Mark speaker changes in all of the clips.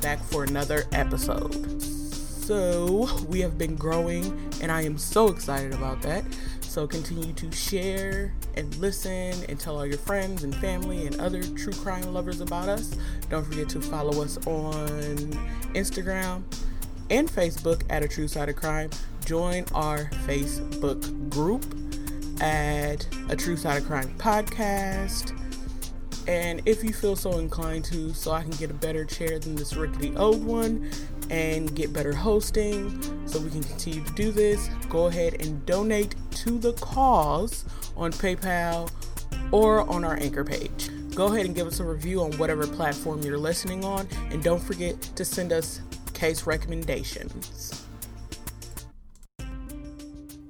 Speaker 1: back for another episode. So, we have been growing, and I am so excited about that. So, continue to share and listen and tell all your friends and family and other true crime lovers about us. Don't forget to follow us on Instagram and Facebook at A True Side of Crime. Join our Facebook group at A True Side of Crime Podcast. And if you feel so inclined to, so I can get a better chair than this rickety old one and get better hosting so we can continue to do this, go ahead and donate to the cause on PayPal or on our anchor page. Go ahead and give us a review on whatever platform you're listening on, and don't forget to send us case recommendations.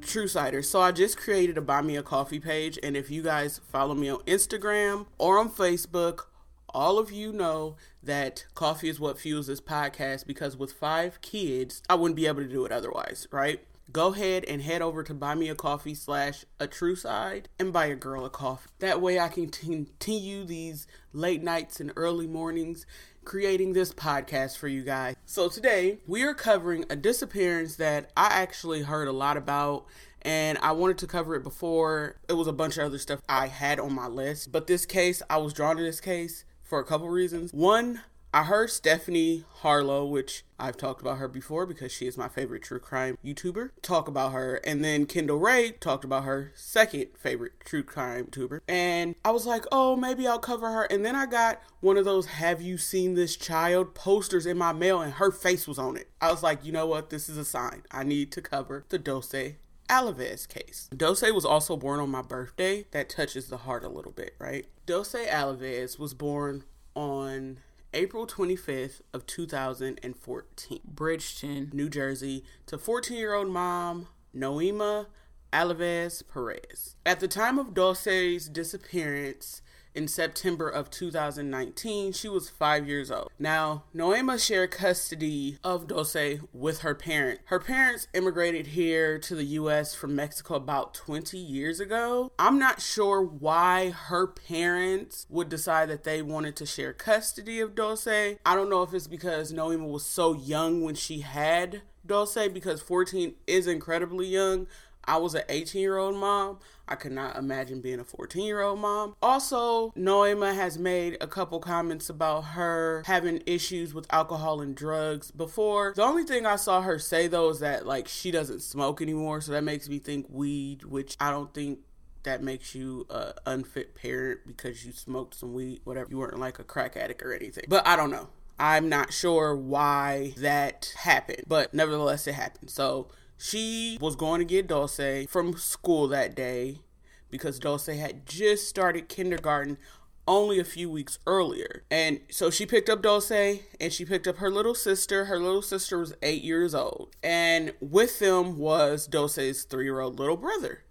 Speaker 1: Truesider. So I just created a buy me a coffee page, and if you guys follow me on Instagram or on Facebook, all of you know that coffee is what fuels this podcast because with five kids, I wouldn't be able to do it otherwise, right? Go ahead and head over to buy me a coffee slash a true side and buy a girl a coffee. That way I can continue these late nights and early mornings creating this podcast for you guys. So today we are covering a disappearance that I actually heard a lot about and I wanted to cover it before. It was a bunch of other stuff I had on my list, but this case, I was drawn to this case for a couple reasons. One, I heard Stephanie Harlowe, which I've talked about her before because she is my favorite true crime YouTuber, talk about her. And then Kendall Rae talked about her second favorite true crime YouTuber. And I was like, oh, maybe I'll cover her. And then I got one of those Have You Seen This Child posters in my mail and her face was on it. I was like, you know what? This is a sign. I need to cover the Dulce Alavez case. Dulce was also born on my birthday. That touches the heart a little bit, right? Dulce Alavez was born on April 25th of 2014, Bridgeton, New Jersey, to 14-year-old mom Noema Alavez Perez. At the time of Dulce's disappearance, in September of 2019. She was five years old. Now, Noema shared custody of Dulce with her parents. Her parents immigrated here to the U.S. from Mexico about 20 years ago. I'm not sure why her parents would decide that they wanted to share custody of Dulce. I don't know if it's because Noema was so young when she had Dulce because 14 is incredibly young. I was an 18 year old mom. I could not imagine being a 14 year old mom. Also, Noema has made a couple comments about her having issues with alcohol and drugs before. The only thing I saw her say though is that like she doesn't smoke anymore, so that makes me think weed, which I don't think that makes you a unfit parent because you smoked some weed, whatever. You weren't like a crack addict or anything. But I don't know. I'm not sure why that happened, but nevertheless, it happened. So she was going to get Dulce from school that day because Dulce had just started kindergarten only a few weeks earlier. And so she picked up Dulce and she picked up her little sister. Her little sister was eight years old. And with them was Dulce's three year old little brother.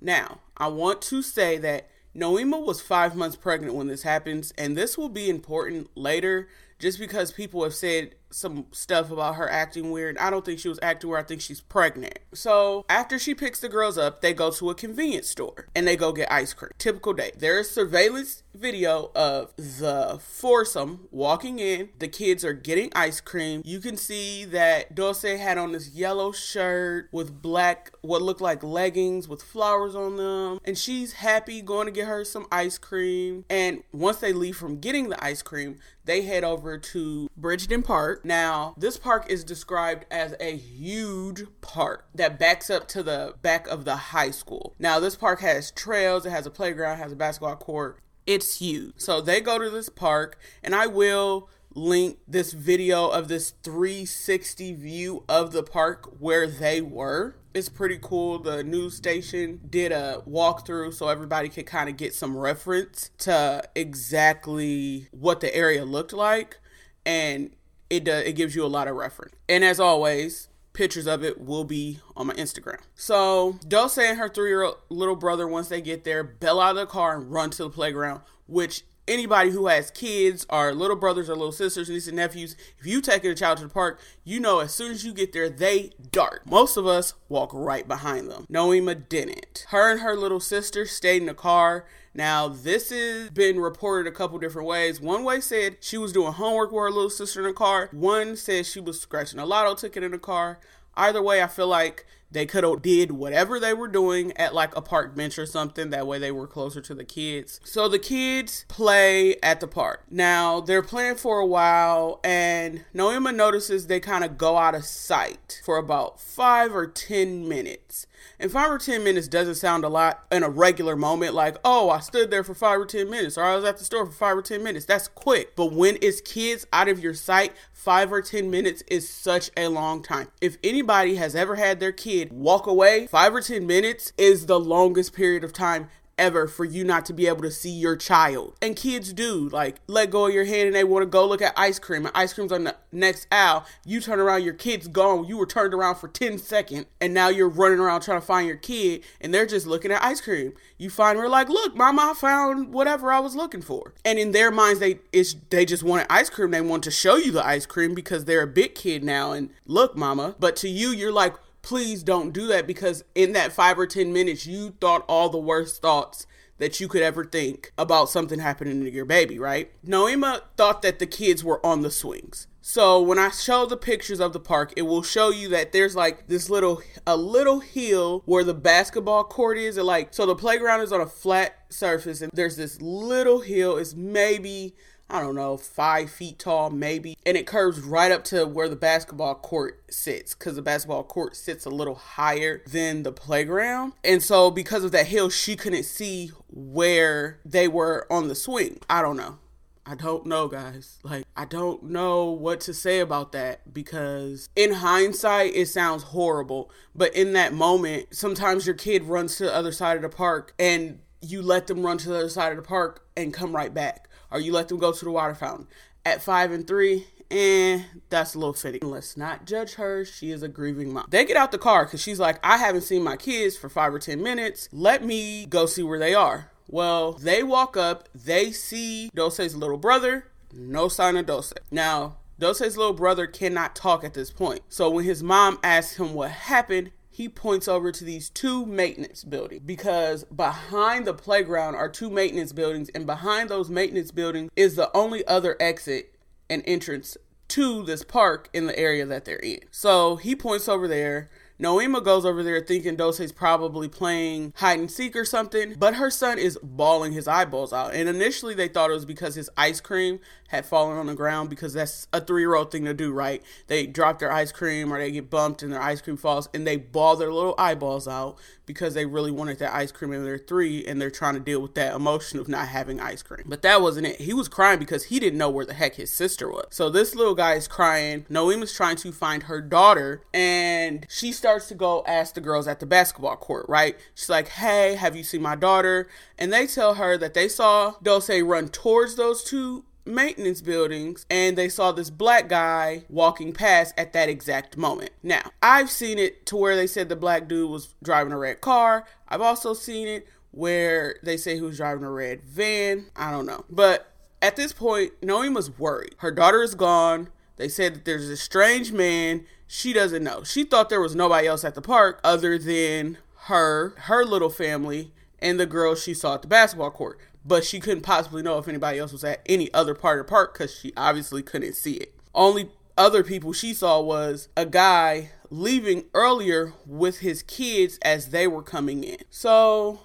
Speaker 1: Now, I want to say that Noema was five months pregnant when this happens, and this will be important later just because people have said some stuff about her acting weird. I don't think she was acting weird. I think she's pregnant. So after she picks the girls up, they go to a convenience store and they go get ice cream. Typical day. There is surveillance video of the foursome walking in. The kids are getting ice cream. You can see that Dulce had on this yellow shirt with black, what looked like leggings with flowers on them. And she's happy going to get her some ice cream. And once they leave from getting the ice cream, they head over to Bridgeton Park. Now, this park is described as a huge park that backs up to the back of the high school. Now, this park has trails, it has a playground, has a basketball court. It's huge. So they go to this park, and I will link this video of this 360 view of the park where they were. It's pretty cool. The news station did a walkthrough so everybody could kind of get some reference to exactly what the area looked like. And it does, it gives you a lot of reference. And as always, pictures of it will be on my Instagram. So Dulce and her three year old little brother, once they get there, bail out of the car and run to the playground, which anybody who has kids or little brothers or little sisters, nieces and nephews, if you take a child to the park, you know as soon as you get there, they dart. Most of us walk right behind them. Noema didn't. Her and her little sister stayed in the car. Now, this has been reported a couple different ways. One way said she was doing homework with her little sister in the car. One said she was scratching a lotto ticket in the car. Either way, I feel like they could have did whatever they were doing at like a park bench or something. That way they were closer to the kids. So the kids play at the park. Now they're playing for a while and Noema notices they kind of go out of sight for about five or ten minutes. And five or 10 minutes doesn't sound a lot in a regular moment, like, oh, I stood there for five or 10 minutes, or I was at the store for five or 10 minutes. That's quick. But when it's kids out of your sight, five or 10 minutes is such a long time. If anybody has ever had their kid walk away, five or 10 minutes is the longest period of time ever for you not to be able to see your child. And kids do, like, let go of your hand and they want to go look at ice cream, and ice cream's on the next aisle. You turn around, your kid's gone. You were turned around for 10 seconds, and now you're running around trying to find your kid, and they're just looking at ice cream. You find her like, look, mama, I found whatever I was looking for. And in their minds, they it's they just wanted ice cream. They want to show you the ice cream because they're a big kid now, and look, mama. But to you, you're like, please don't do that because in that five or 10 minutes, you thought all the worst thoughts that you could ever think about something happening to your baby, right? Noema thought that the kids were on the swings. So when I show the pictures of the park, it will show you that there's like this little a little hill where the basketball court is. And like so the playground is on a flat surface and there's this little hill. It's maybe I don't know, five feet tall, maybe. And it curves right up to where the basketball court sits because the basketball court sits a little higher than the playground. And so, because of that hill, she couldn't see where they were on the swing. I don't know. I don't know, guys. Like, I don't know what to say about that because in hindsight, it sounds horrible. But in that moment, sometimes your kid runs to the other side of the park and you let them run to the other side of the park and come right back or you let them go to the water fountain. At five and three, and eh, that's a little fitting. Let's not judge her. She is a grieving mom. They get out the car because she's like, I haven't seen my kids for five or 10 minutes. Let me go see where they are. Well, they walk up, they see Dulce's little brother, no sign of Dulce. Now, Dulce's little brother cannot talk at this point. So when his mom asks him what happened, he points over to these two maintenance buildings because behind the playground are two maintenance buildings, and behind those maintenance buildings is the only other exit and entrance to this park in the area that they're in. So he points over there. Noema goes over there thinking Dulce's probably playing hide and seek or something, but her son is bawling his eyeballs out. And initially they thought it was because his ice cream had fallen on the ground because that's a three year old thing to do, right? They drop their ice cream or they get bumped and their ice cream falls and they ball their little eyeballs out because they really wanted that ice cream and they're three and they're trying to deal with that emotion of not having ice cream. But that wasn't it. He was crying because he didn't know where the heck his sister was. So this little guy is crying. Noema's trying to find her daughter and she starts to go ask the girls at the basketball court, right? She's like, hey, have you seen my daughter? And they tell her that they saw Dulce run towards those two maintenance buildings and they saw this black guy walking past at that exact moment. Now, I've seen it to where they said the black dude was driving a red car. I've also seen it where they say he was driving a red van. I don't know. But at this point, was worried. Her daughter is gone. They said that there's a strange man. She doesn't know. She thought there was nobody else at the park other than her, her little family, and the girl she saw at the basketball court but she couldn't possibly know if anybody else was at any other part of the park because she obviously couldn't see it. Only other people she saw was a guy leaving earlier with his kids as they were coming in. So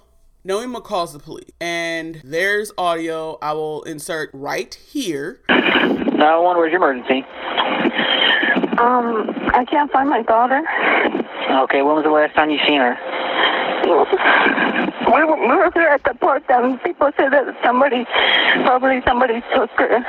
Speaker 1: Noema calls the police, and there's audio I will insert right here.
Speaker 2: 911, where's your emergency?
Speaker 3: Um, I can't find my daughter.
Speaker 2: Okay, when was the last time you seen her?
Speaker 3: we were, we were there at the port, and people said that somebody, probably somebody took her.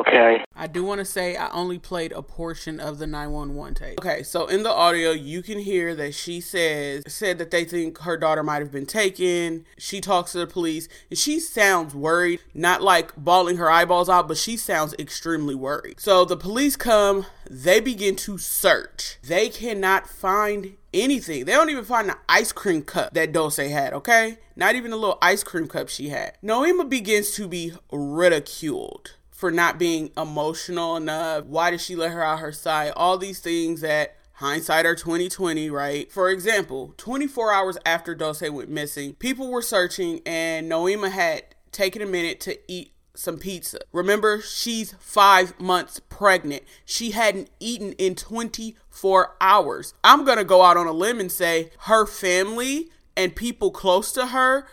Speaker 2: Okay.
Speaker 1: I do want to say I only played a portion of the 911 tape. Okay, so in the audio, you can hear that she says said that they think her daughter might have been taken. She talks to the police and she sounds worried, not like bawling her eyeballs out, but she sounds extremely worried. So the police come, they begin to search. They cannot find anything. They don't even find the ice cream cup that Dulce had, okay? Not even the little ice cream cup she had. Noema begins to be ridiculed for not being emotional enough. Why did she let her out her side? All these things that hindsight are 2020, right? For example, 24 hours after Dulce went missing, people were searching and Noema had taken a minute to eat some pizza. Remember, she's five months pregnant. She hadn't eaten in 24 hours. I'm to go out on a limb and say her family and people close to her,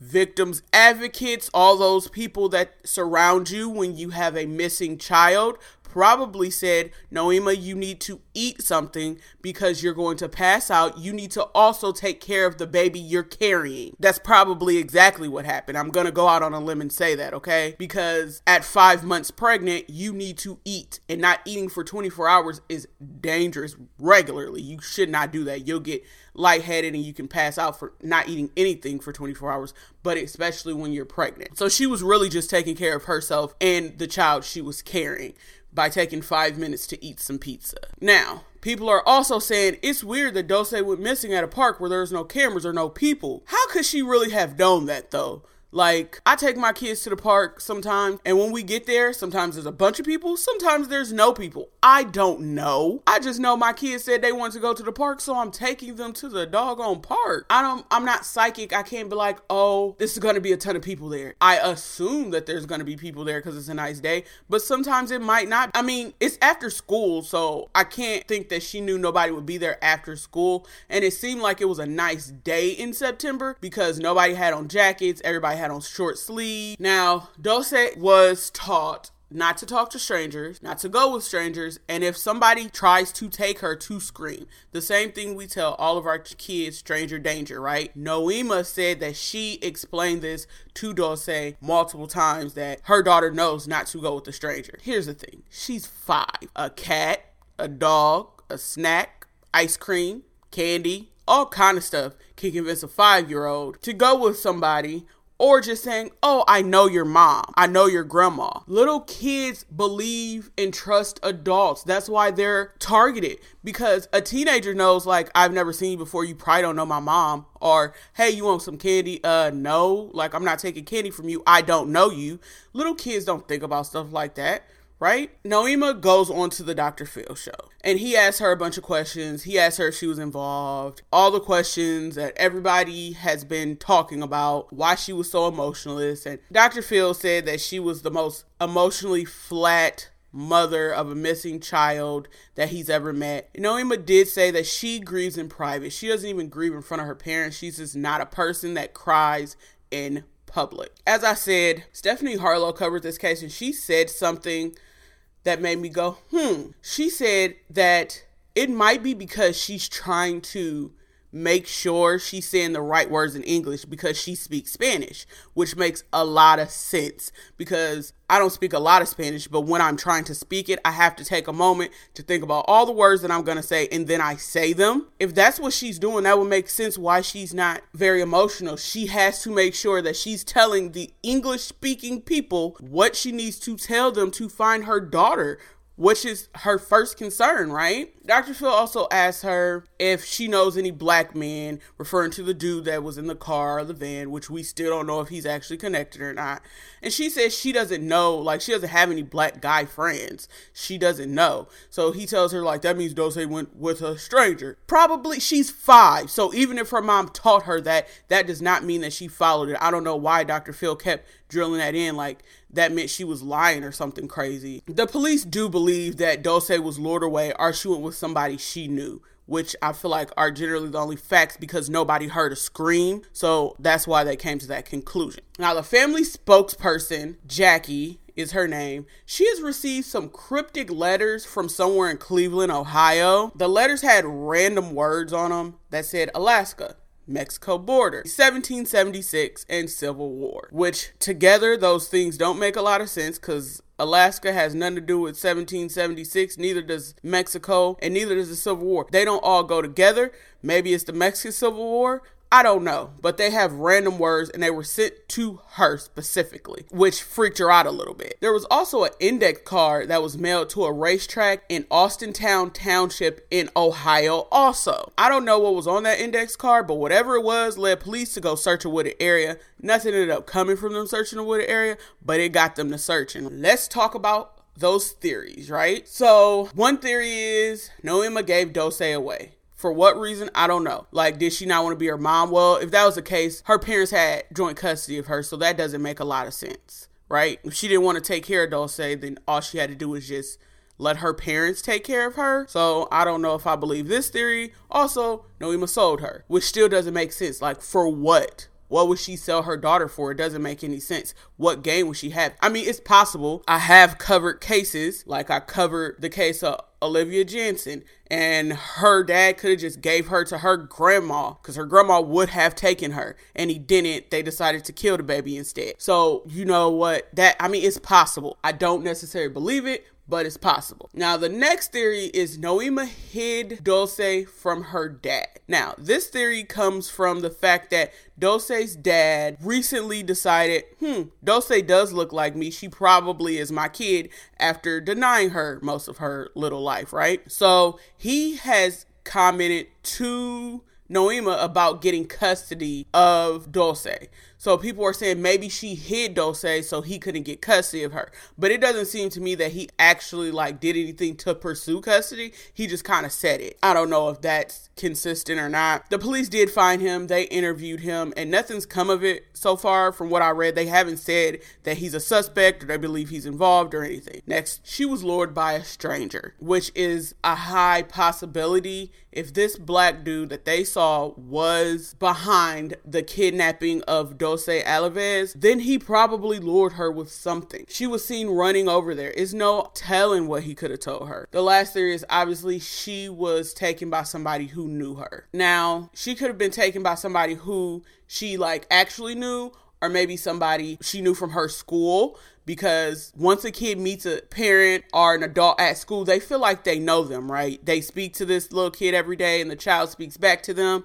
Speaker 1: victims advocates, all those people that surround you when you have a missing child, probably said, Noema, you need to eat something because you're going to pass out. You need to also take care of the baby you're carrying. That's probably exactly what happened. I'm going to go out on a limb and say that, okay? Because at five months pregnant, you need to eat, and not eating for 24 hours is dangerous regularly. You should not do that. You'll get lightheaded and you can pass out for not eating anything for 24 hours, but especially when you're pregnant. So she was really just taking care of herself and the child she was carrying by taking five minutes to eat some pizza. Now, people are also saying it's weird that Dulce went missing at a park where there's no cameras or no people. How could she really have known that though? Like, I take my kids to the park sometimes, and when we get there, sometimes there's a bunch of people, sometimes there's no people. I don't know. I just know my kids said they wanted to go to the park, so I'm taking them to the doggone park. I don't, I'm not psychic. I can't be like, oh, this is gonna be a ton of people there. I assume that there's gonna be people there because it's a nice day, but sometimes it might not. I mean, it's after school, so I can't think that she knew nobody would be there after school. And it seemed like it was a nice day in September because nobody had on jackets, everybody had on short sleeve. Now, Dulce was taught not to talk to strangers, not to go with strangers, and if somebody tries to take her to scream. The same thing we tell all of our kids, stranger danger, right? Noema said that she explained this to Dulce multiple times that her daughter knows not to go with a stranger. Here's the thing she's five. A cat, a dog, a snack, ice cream, candy, all kind of stuff can convince a five year old to go with somebody or just saying, Oh, I know your mom. I know your grandma. Little kids believe and trust adults. That's why they're targeted because a teenager knows, like, I've never seen you before. You probably don't know my mom. Or, hey, you want some candy? Uh, no. Like, I'm not taking candy from you. I don't know you. Little kids don't think about stuff like that right? Noema goes on to the Dr. Phil show and he asks her a bunch of questions. He asks her if she was involved, all the questions that everybody has been talking about, why she was so emotionless. And Dr. Phil said that she was the most emotionally flat mother of a missing child that he's ever met. Noema did say that she grieves in private. She doesn't even grieve in front of her parents. She's just not a person that cries in public. As I said, Stephanie Harlowe covered this case and she said something that made me go, hmm. She said that it might be because she's trying to make sure she's saying the right words in English because she speaks Spanish, which makes a lot of sense because I don't speak a lot of Spanish, but when I'm trying to speak it, I have to take a moment to think about all the words that I'm going to say and then I say them. If that's what she's doing, that would make sense why she's not very emotional. She has to make sure that she's telling the English speaking people what she needs to tell them to find her daughter which is her first concern, right? Dr. Phil also asked her if she knows any black men, referring to the dude that was in the car or the van, which we still don't know if he's actually connected or not. And she says she doesn't know, like, she doesn't have any black guy friends. She doesn't know. So he tells her, like, that means Dulce went with a stranger. Probably she's five. So even if her mom taught her that, that does not mean that she followed it. I don't know why Dr. Phil kept drilling that in like that meant she was lying or something crazy. The police do believe that Dulce was lured away or she went with somebody she knew, which I feel like are generally the only facts because nobody heard a scream. So that's why they came to that conclusion. Now, the family spokesperson, Jackie, is her name. She has received some cryptic letters from somewhere in Cleveland, Ohio. The letters had random words on them that said Alaska. Mexico border, 1776, and Civil War, which together those things don't make a lot of sense because Alaska has nothing to do with 1776, neither does Mexico, and neither does the Civil War. They don't all go together. Maybe it's the Mexican Civil War. I don't know, but they have random words and they were sent to her specifically, which freaked her out a little bit. There was also an index card that was mailed to a racetrack in Austintown Township in Ohio, also. I don't know what was on that index card, but whatever it was led police to go search a wooded area. Nothing ended up coming from them searching a wooded area, but it got them to searching. Let's talk about those theories, right? So, one theory is Noema gave Dulce away. For what reason? I don't know. Like, did she not want to be her mom? Well, if that was the case, her parents had joint custody of her, so that doesn't make a lot of sense, right? If she didn't want to take care of Dulce, then all she had to do was just let her parents take care of her. So I don't know if I believe this theory. Also, Noema sold her, which still doesn't make sense. Like, for what? What would she sell her daughter for? It doesn't make any sense. What gain would she have? I mean, it's possible. I have covered cases, like I covered the case of Olivia Jansen, and her dad could have just gave her to her grandma because her grandma would have taken her, and he didn't. They decided to kill the baby instead. So you know what? That I mean, it's possible. I don't necessarily believe it, but it's possible. Now, the next theory is Noema hid Dulce from her dad. Now, this theory comes from the fact that Dulce's dad recently decided, hmm, Dulce does look like me. She probably is my kid after denying her most of her little life, right? So he has commented to Noema about getting custody of Dulce. So people are saying maybe she hid Dulce so he couldn't get custody of her. But it doesn't seem to me that he actually like did anything to pursue custody. He just kind of said it. I don't know if that's consistent or not. The police did find him. They interviewed him and nothing's come of it so far from what I read. They haven't said that he's a suspect or they believe he's involved or anything. Next, she was lured by a stranger, which is a high possibility if this black dude that they saw was behind the kidnapping of Dulce Dulce Alavez, then he probably lured her with something. She was seen running over there. It's no telling what he could have told her. The last theory is obviously she was taken by somebody who knew her. Now, she could have been taken by somebody who she like actually knew or maybe somebody she knew from her school because once a kid meets a parent or an adult at school, they feel like they know them, right? They speak to this little kid every day and the child speaks back to them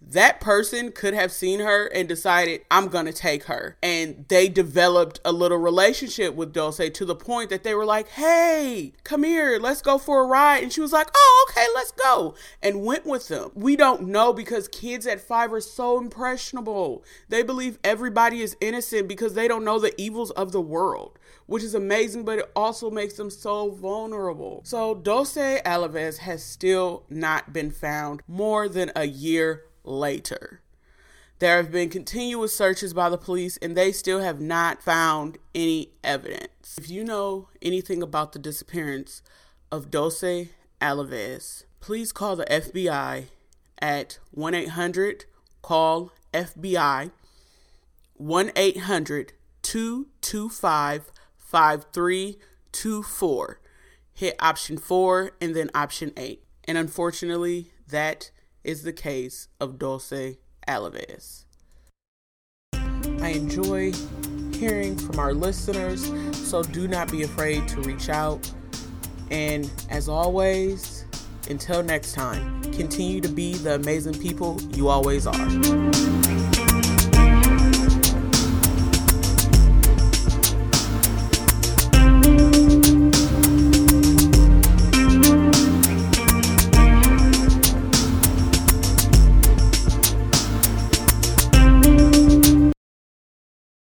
Speaker 1: that person could have seen her and decided, I'm to take her. And they developed a little relationship with Dulce to the point that they were like, hey, come here, let's go for a ride. And she was like, oh, okay, let's go. And went with them. We don't know because kids at five are so impressionable. They believe everybody is innocent because they don't know the evils of the world which is amazing, but it also makes them so vulnerable. So Dulce Alavez has still not been found more than a year later. There have been continuous searches by the police and they still have not found any evidence. If you know anything about the disappearance of Dulce Alavez, please call the FBI at 1 800 call FBI 1 800 225 5324. Hit option 4 and then option 8. And unfortunately, that is the case of Dulce Alavez. I enjoy hearing from our listeners, so do not be afraid to reach out. And as always, until next time, continue to be the amazing people you always are.